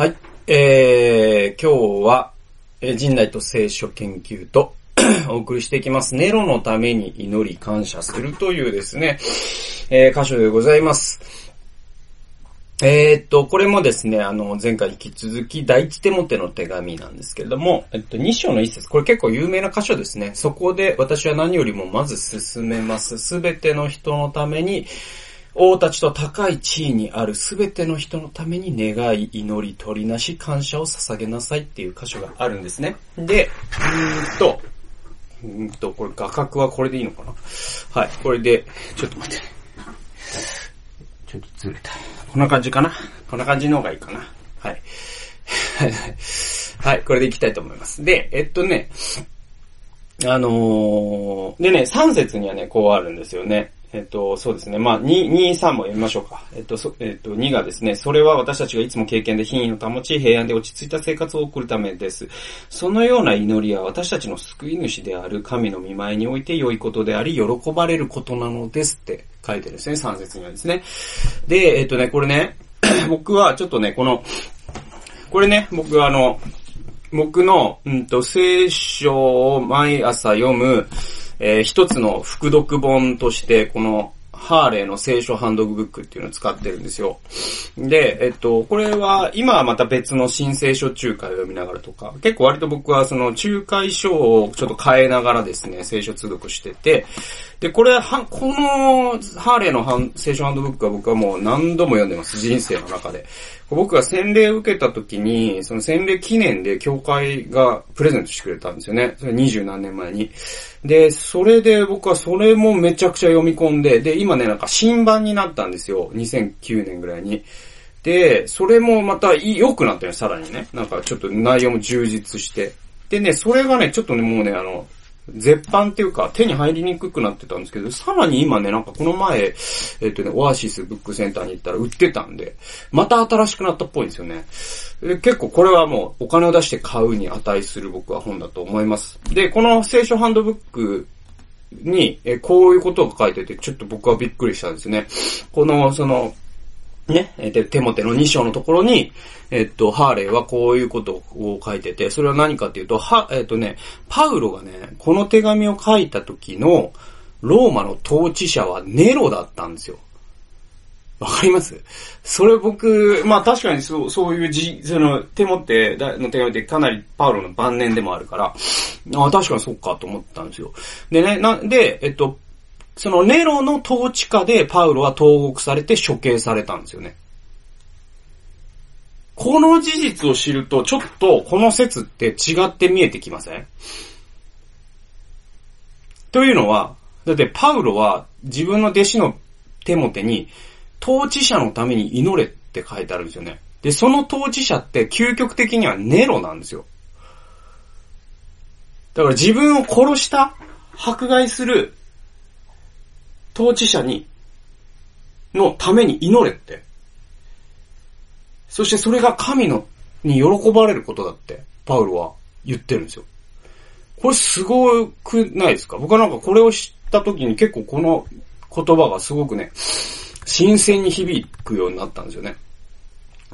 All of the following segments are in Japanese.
はい。えー、今日は、えー人内と聖書研究と お送りしていきます。ネロのために祈り感謝するというですね、えー、箇所でございます。えーっと、これもですね、あの、前回引き続き、第一手モテの手紙なんですけれども、えっと、2章の一節、これ結構有名な箇所ですね。そこで私は何よりもまず進めます。すべての人のために、王たちと高い地位にあるすべての人のために願い、祈り、取りなし、感謝を捧げなさいっていう箇所があるんですね。で、うーんと、うんと、これ画角はこれでいいのかな？はい、これで、ちょっと待って。ちょっとずれた。こんな感じかな？こんな感じの方がいいかな？はい。はい、はい。はい、これでいきたいと思います。で、えっとね、あのー、でね、3節にはね、こうあるんですよね。えっと、そうですね。まあ、2、2、3も読みましょうか。えっと、そ、えっと、2がですね、それは私たちがいつも経験で品位を保ち、平安で落ち着いた生活を送るためです。そのような祈りは私たちの救い主である神の見舞いにおいて良いことであり、喜ばれることなのですって書いてるんですね、3節にはですね。で、えっとね、これね、僕はちょっとね、この、これね、僕はあの、僕の、うんと、聖書を毎朝読む、えー一つの副読本として、この、ハーレーの聖書ハンドブックっていうのを使ってるんですよ。で、えっと、これは、今はまた別の新聖書仲介を読みながらとか、結構割と僕はその仲介書をちょっと変えながらですね、聖書通読してて、で、これは、この、ハーレーの聖書ハンドブックは僕はもう何度も読んでます、人生の中で。僕が洗礼を受けた時に、その洗礼記念で教会がプレゼントしてくれたんですよね。それ二十何年前に。で、それで僕はそれもめちゃくちゃ読み込んで、で、今今ね、なんか新版になったんですよ。2009年ぐらいに。で、それもまた良くなったよ、さらにね。なんかちょっと内容も充実して。でね、それがね、ちょっとね、もうね、あの、絶版っていうか手に入りにくくなってたんですけど、さらに今ね、なんかこの前、えっとね、オアシスブックセンターに行ったら売ってたんで、また新しくなったっぽいんですよね。で結構これはもうお金を出して買うに値する僕は本だと思います。で、この聖書ハンドブックに、えこういうことが書いてて、ちょっと僕はびっくりしたんですね。この、その、ね、えで、テモテの2章のところに、えっと、ハーレーはこういうことを書いてて、それは何かっていうと、は、えっとね、パウロがね、この手紙を書いた時の、ローマの統治者はネロだったんですよ。わかります？それ僕、まあ確かにそう、そういうじ、その、手持っての手紙ってかなりパウロの晩年でもあるから、ああ確かにそうかと思ったんですよ。でね、なんで、えっと、そのネロの統治下でパウロは投獄されて処刑されたんですよね。この事実を知ると、ちょっとこの説って違って見えてきません？というのは、だってパウロは自分の弟子のテモテに、統治者のために祈れって書いてあるんですよね。で、その統治者って究極的にはネロなんですよ。だから自分を殺した、迫害する統治者に、のために祈れって。そしてそれが神の、に喜ばれることだって、パウロは言ってるんですよ。これすごくないですか？僕はなんかこれを知った時に結構この言葉がすごくね、新鮮に響くようになったんですよね。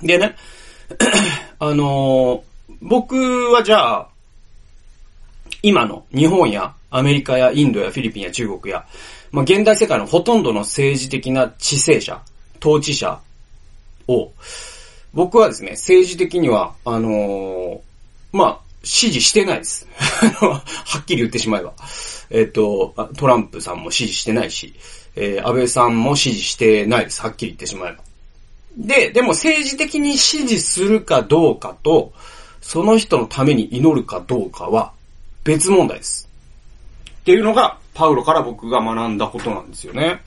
でね、あのー僕はじゃあ、今の日本やアメリカやインドやフィリピンや中国や、まあ、現代世界のほとんどの政治的な知性者、統治者を、僕はですね、政治的には、あのーまあ、支持してないです。はっきり言ってしまえば。えっ、と、トランプさんも支持してないし、えー安倍さんも支持してないです。はっきり言ってしまえば。で、でも政治的に支持するかどうかと、その人のために祈るかどうかは別問題です。っていうのが、パウロから僕が学んだことなんですよね。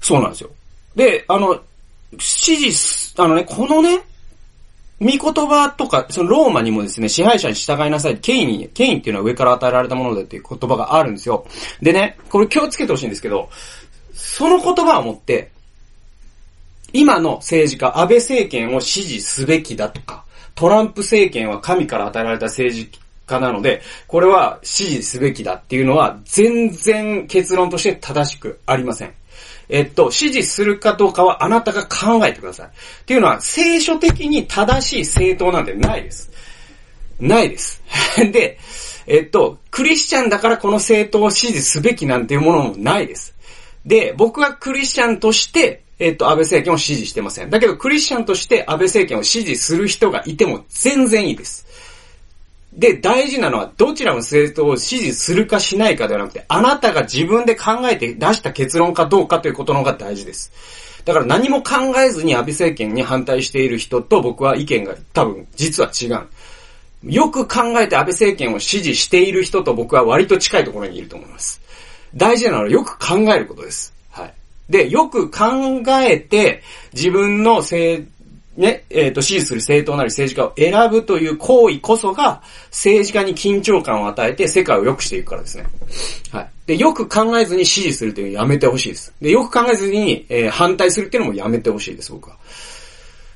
そうなんですよ。で、あの、支持す、あのね、このね、御言葉とか、そのローマにもですね、支配者に従いなさい。権威に、権威っていうのは上から与えられたものだっていう言葉があるんですよ。でね、これ気をつけてほしいんですけど、その言葉をもって、今の政治家、安倍政権を支持すべきだとか、トランプ政権は神から与えられた政治家なので、これは支持すべきだっていうのは全然結論として正しくありません。えっと、支持するかどうかはあなたが考えてください。っていうのは、聖書的に正しい政党なんてないです。ないです。で、えっと、クリスチャンだからこの政党を支持すべきなんていうものもないです。で、僕はクリスチャンとして、えっと、安倍政権を支持してません。だけど、クリスチャンとして安倍政権を支持する人がいても全然いいです。で、大事なのは、どちらの政党を支持するかしないかではなくて、あなたが自分で考えて出した結論かどうかということの方が大事です。だから何も考えずに安倍政権に反対している人と僕は意見が多分実は違う。よく考えて安倍政権を支持している人と僕は割と近いところにいると思います。大事なのはよく考えることです。はい。で、よく考えて自分の政ね、えっ、ー、と、支持する政党なり政治家を選ぶという行為こそが、政治家に緊張感を与えて世界を良くしていくからですね。はい。で、よく考えずに支持するというのをやめてほしいです。で、よく考えずに、えー、反対するっていうのもやめてほしいです、僕は。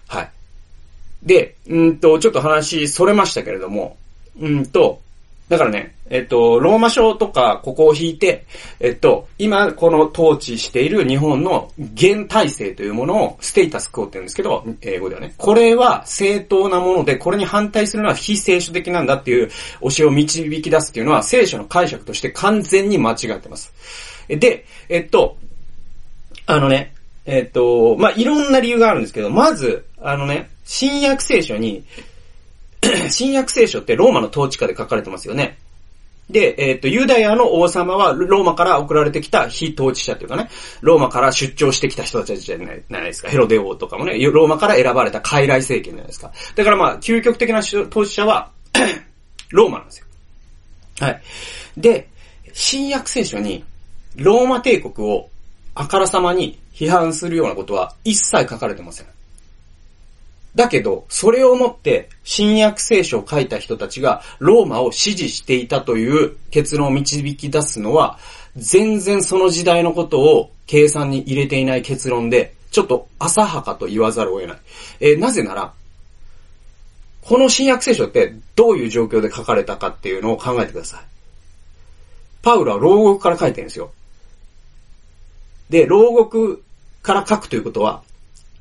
はい。で、うんと、ちょっと話、それましたけれども、うんと、だからね、えっと、ローマ書とか、ここを引いて、えっと、今、この統治している日本の現体制というものを、ステータスクオって言うんですけど、英語ではね。これは正当なもので、これに反対するのは非聖書的なんだっていう教えを導き出すっていうのは、聖書の解釈として完全に間違ってます。で、えっと、あのね、えっと、まあ、いろんな理由があるんですけど、まず、あのね、新約聖書に、新約聖書ってローマの統治下で書かれてますよね。で、えっ、ー、と、ユダヤの王様はローマから送られてきた非統治者というかね、ローマから出張してきた人たちじゃないですか。ヘロデ王とかもね、ローマから選ばれた傀儡政権じゃないですか。だからまあ、究極的な統治者は ローマなんですよ。はい。で、新約聖書に、ローマ帝国をあからさまに批判するようなことは一切書かれてません。だけど、それをもって、新約聖書を書いた人たちが、ローマを支持していたという結論を導き出すのは、全然その時代のことを計算に入れていない結論で、ちょっと浅はかと言わざるを得ない。えー、なぜなら、この新約聖書ってどういう状況で書かれたかっていうのを考えてください。パウロは牢獄から書いてるんですよ。で、牢獄から書くということは、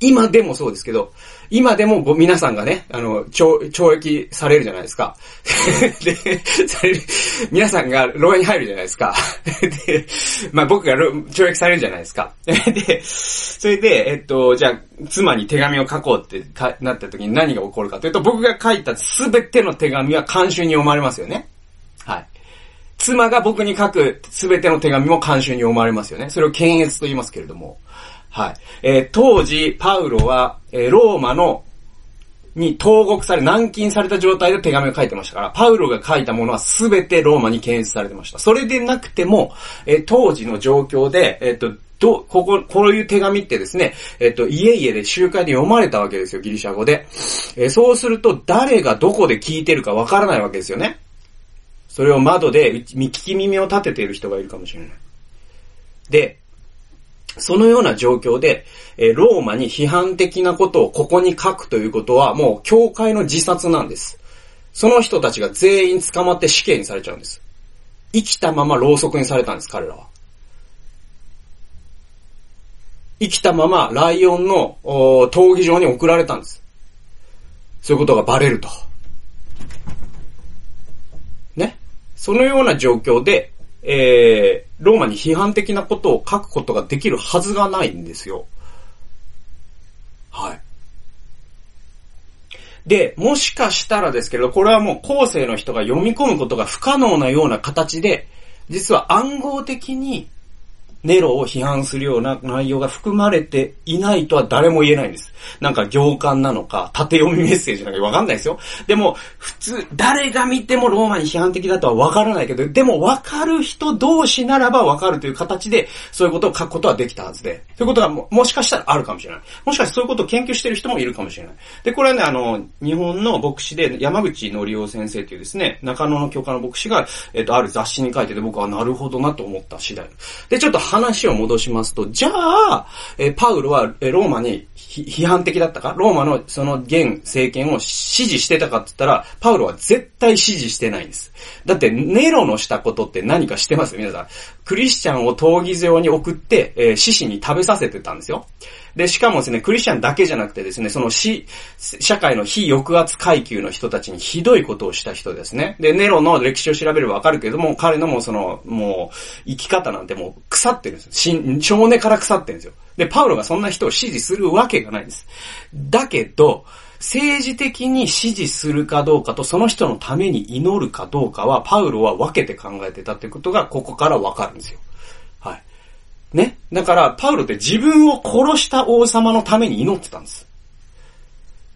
今でもそうですけど、今でも皆さんがね、あの、懲、懲役されるじゃないですか。で、される、皆さんが牢屋に入るじゃないですか。で、まあ僕が懲役されるじゃないですか。で、それで、えっと、じゃあ、妻に手紙を書こうってかなった時に何が起こるかというと、僕が書いたすべての手紙は監修に読まれますよね。はい。妻が僕に書くすべての手紙も監修に読まれますよね。それを検閲と言いますけれども。はい。えー、当時、パウロは、えー、ローマの、に投獄され、軟禁された状態で手紙を書いてましたから、パウロが書いたものはすべてローマに検閲されてました。それでなくても、えー、当時の状況で、えっ、と、ど、ここ、こういう手紙ってですね、えっと、家々で集会で読まれたわけですよ、ギリシャ語で。え、そうすると、誰がどこで聞いてるかわからないわけですよね。それを窓で、聞き耳を立てている人がいるかもしれない。で、そのような状況で、えローマに批判的なことをここに書くということは、もう教会の自殺なんです。その人たちが全員捕まって死刑にされちゃうんです。生きたままろうそくにされたんです、彼らは。生きたままライオンの闘技場に送られたんです。そういうことがバレると。ね？そのような状況で、えー、ローマに批判的なことを書くことができるはずがないんですよ。はい。で、もしかしたらですけど、これはもう後世の人が読み込むことが不可能なような形で、実は暗号的にネロを批判するような内容が含まれていないとは誰も言えないんです。なんか行間なのか、縦読みメッセージなんかわかんないですよ。でも、普通、誰が見てもローマに批判的だとはわからないけど、でもわかる人同士ならばわかるという形で、そういうことを書くことはできたはずで。そういうことがももしかしたらあるかもしれない。もしかしてそういうことを研究してる人もいるかもしれない。で、これはね、あの、日本の牧師で山口のりお先生というですね、中野の教科の牧師が、えっと、ある雑誌に書いてて僕はなるほどなと思った次第。で、ちょっと話を戻しますと、じゃあ、えパウロは、えローマに批判的だったか？ローマのその現政権を支持してたかって言ったら、パウロは絶対支持してないんです。だって、ネロのしたことって何かしてます？皆さん。クリスチャンを闘技場に送って、えー、獅子に食べさせてたんですよ。で、しかもですね、クリスチャンだけじゃなくてですね、その死、社会の非抑圧階級の人たちにひどいことをした人ですね。で、ネロの歴史を調べればわかるけども、彼のもその、もう、生き方なんてもう腐ってるんですよ。少年から腐ってるんですよ。で、パウロがそんな人を支持するわけがないんです。だけど、政治的に支持するかどうかとその人のために祈るかどうかは、パウロは分けて考えてたってことが、ここからわかるんですよ。はい。ね。だから、パウロって自分を殺した王様のために祈ってたんです。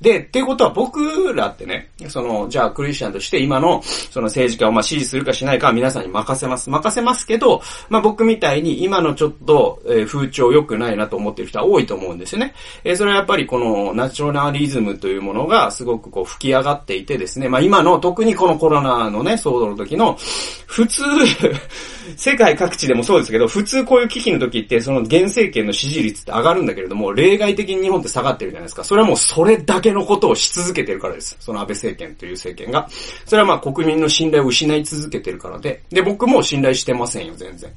で、っていうことは僕らってね、その、じゃあクリスチャンとして今の、その政治家をまあ支持するかしないかは皆さんに任せます。任せますけど、まあ僕みたいに今のちょっと、えー、風潮良くないなと思ってる人は多いと思うんですよね。えー、それはやっぱりこのナチョナリズムというものがすごくこう吹き上がっていてですね、まあ今の特にこのコロナのね、騒動の時の、普通 世界各地でもそうですけど、普通こういう危機の時って、その現政権の支持率って上がるんだけれども、例外的に日本って下がってるじゃないですか。それはもうそれだけのことをし続けてるからです。その安倍政権という政権が。それはまあ国民の信頼を失い続けてるからで、で、僕も信頼してませんよ、全然。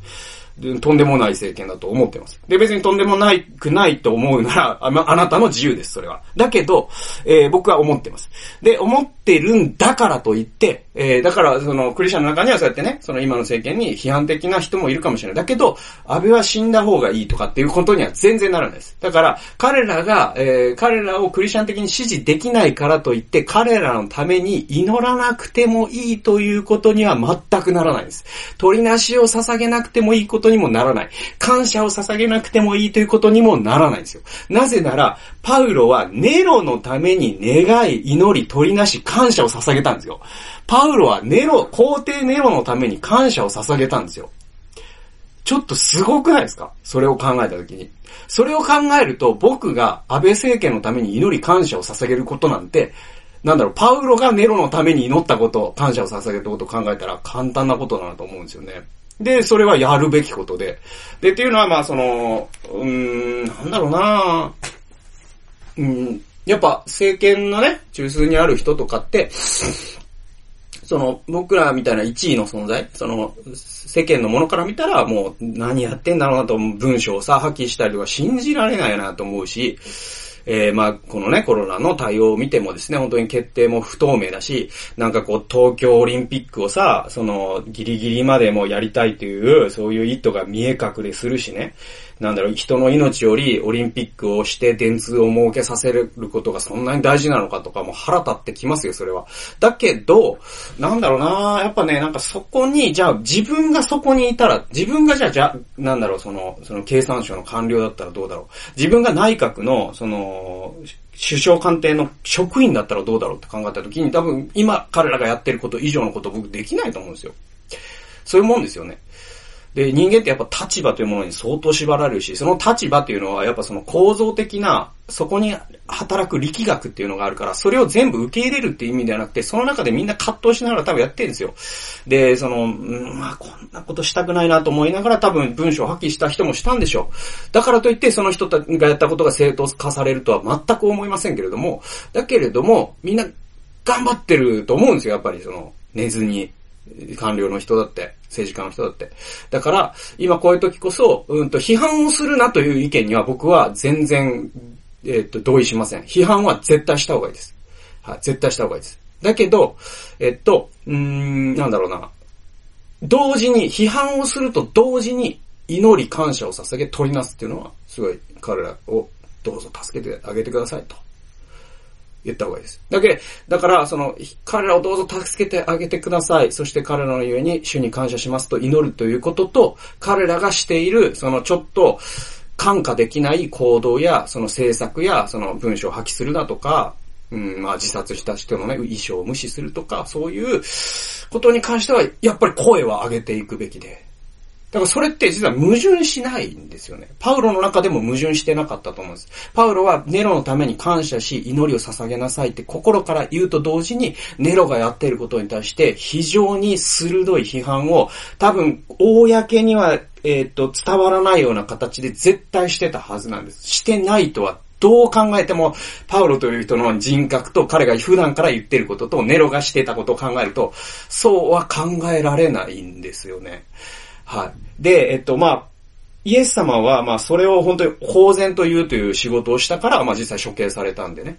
とんでもない政権だと思ってます。で、別にとんでもないくないと思うなら、ああなたの自由です、それは。だけど、えー、僕は思ってます。で、思ってるんだからといって、えー、だから、その、クリスチャンの中にはそうやってね、その今の政権に批判的な人もいるかもしれない。だけど、安倍は死んだ方がいいとかっていうことには全然ならないです。だから、彼らが、えー、彼らをクリスチャン的に支持できないからといって、彼らのために祈らなくてもいいということには全くならないです。取りなしを捧げなくてもいいことことにもならない。感謝を捧げなくてもいいということにもならないんですよ。なぜなら、パウロはネロのために願い、祈り、取りなし、感謝を捧げたんですよ。パウロはネロ、皇帝ネロのために感謝を捧げたんですよ。ちょっとすごくないですか？それを考えたときに。それを考えると、僕が安倍政権のために祈り感謝を捧げることなんて、なんだろう、パウロがネロのために祈ったこと、感謝を捧げたことを考えたら簡単なことだなと思うんですよね。で、それはやるべきことで。で、っていうのは、まあ、その、うーん、なんだろうなうん、やっぱ政権のね、中枢にある人とかって、その、僕らみたいな1位の存在、その、世間のものから見たらもう何やってんだろうなと文章をさ、破棄したりとか信じられないなと思うし、えー、まあ、このね、コロナの対応を見てもですね、本当に決定も不透明だし、なんかこう、東京オリンピックをさ、その、ギリギリまでもやりたいという、そういう意図が見え隠れするしね。なんだろう、人の命よりオリンピックをして電通を設けさせることがそんなに大事なのかとかも腹立ってきますよ、それは。だけど、なんだろうなやっぱね、なんかそこに、じゃあ自分がそこにいたら、自分がじゃあ、じゃあ、なんだろう、その、その経産省の官僚だったらどうだろう。自分が内閣の、その、首相官邸の職員だったらどうだろうって考えたときに多分今彼らがやってること以上のこと僕できないと思うんですよ。そういうもんですよね。で、人間ってやっぱ立場というものに相当縛られるし、その立場っていうのはやっぱその構造的な、そこに働く力学っていうのがあるから、それを全部受け入れるっていう意味ではなくて、その中でみんな葛藤しながら多分やってるんですよ。で、その、うん、まあこんなことしたくないなと思いながら多分文章を破棄した人もしたんでしょう。だからといってその人がやったことが正当化されるとは全く思いませんけれども、だけれども、みんな頑張ってると思うんですよ、やっぱりその、寝ずに。官僚の人だって、政治家の人だって。だから、今こういう時こそ、うんと、批判をするなという意見には僕は全然、えっ、と、同意しません。批判は絶対した方がいいです。はい、絶対した方がいいです。だけど、えっと、うん、なんだろうな。同時に、批判をすると同時に、祈り感謝を捧げ取りなすっていうのは、すごい彼らをどうぞ助けてあげてくださいと。言った方がいいです。だけ、だから、その、彼らをどうぞ助けてあげてください。そして彼らのゆえに主に感謝しますと祈るということと、彼らがしている、そのちょっと、感化できない行動や、その政策や、その文章を破棄するなとか、うん、まあ自殺した人のね、衣装を無視するとか、そういうことに関しては、やっぱり声は上げていくべきで。だからそれって実は矛盾しないんですよね。パウロの中でも矛盾してなかったと思うんです。パウロはネロのために感謝し、祈りを捧げなさいって心から言うと同時に、ネロがやっていることに対して非常に鋭い批判を、多分、公には、えっ、ー、と、伝わらないような形で絶対してたはずなんです。してないとはどう考えても、パウロという人の人格と彼が普段から言ってることとネロがしてたことを考えると、そうは考えられないんですよね。はい。で、えっと、まあ、イエス様は、まあ、それを本当に公然と言うという仕事をしたから、まあ、実際処刑されたんでね。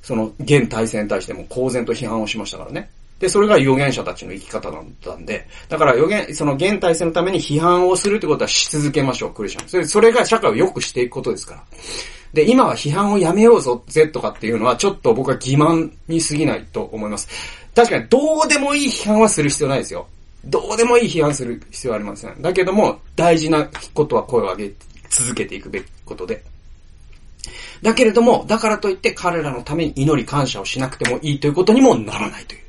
その、現体制に対しても公然と批判をしましたからね。で、それが預言者たちの生き方だったんで、だから預言、その現体制のために批判をするってことはし続けましょう、クリスチャン。それそれが社会を良くしていくことですから。で、今は批判をやめようぞ、ぜとかっていうのは、ちょっと僕は欺瞞に過ぎないと思います。確かに、どうでもいい批判はする必要ないですよ。どうでもいい批判する必要はありません。だけども、大事なことは声を上げ続けていくべきことで。だけれども、だからといって彼らのために祈り感謝をしなくてもいいということにもならないという。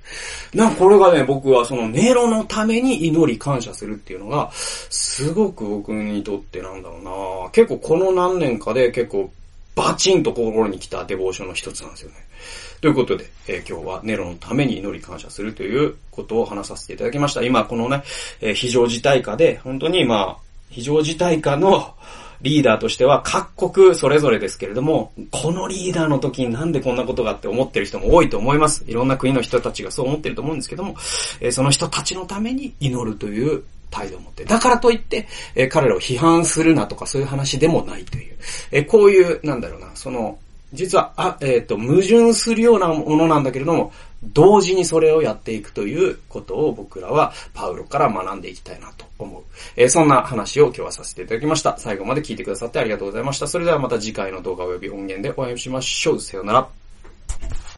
なこれがね、僕はそのネロのために祈り感謝するっていうのが、すごく僕にとってなんだろうな結構この何年かで結構バチンと心に来たデボーションの一つなんですよね。ということで、えー、今日はネロのために祈り感謝するということを話させていただきました。今このね、えー、非常事態下で、本当にまあ、非常事態下のリーダーとしては各国それぞれですけれども、このリーダーの時になんでこんなことがって思ってる人も多いと思います。いろんな国の人たちがそう思ってると思うんですけども、えー、その人たちのために祈るという態度を持って。だからといって、えー、彼らを批判するなとかそういう話でもないという。えー、こういう、なんだろうな、その、実は、あ、えっ、ー、と、矛盾するようなものなんだけれども、同時にそれをやっていくということを僕らはパウロから学んでいきたいなと思う。えー、そんな話を今日はさせていただきました。最後まで聞いてくださってありがとうございました。それではまた次回の動画及び音源でお会いしましょう。さようなら。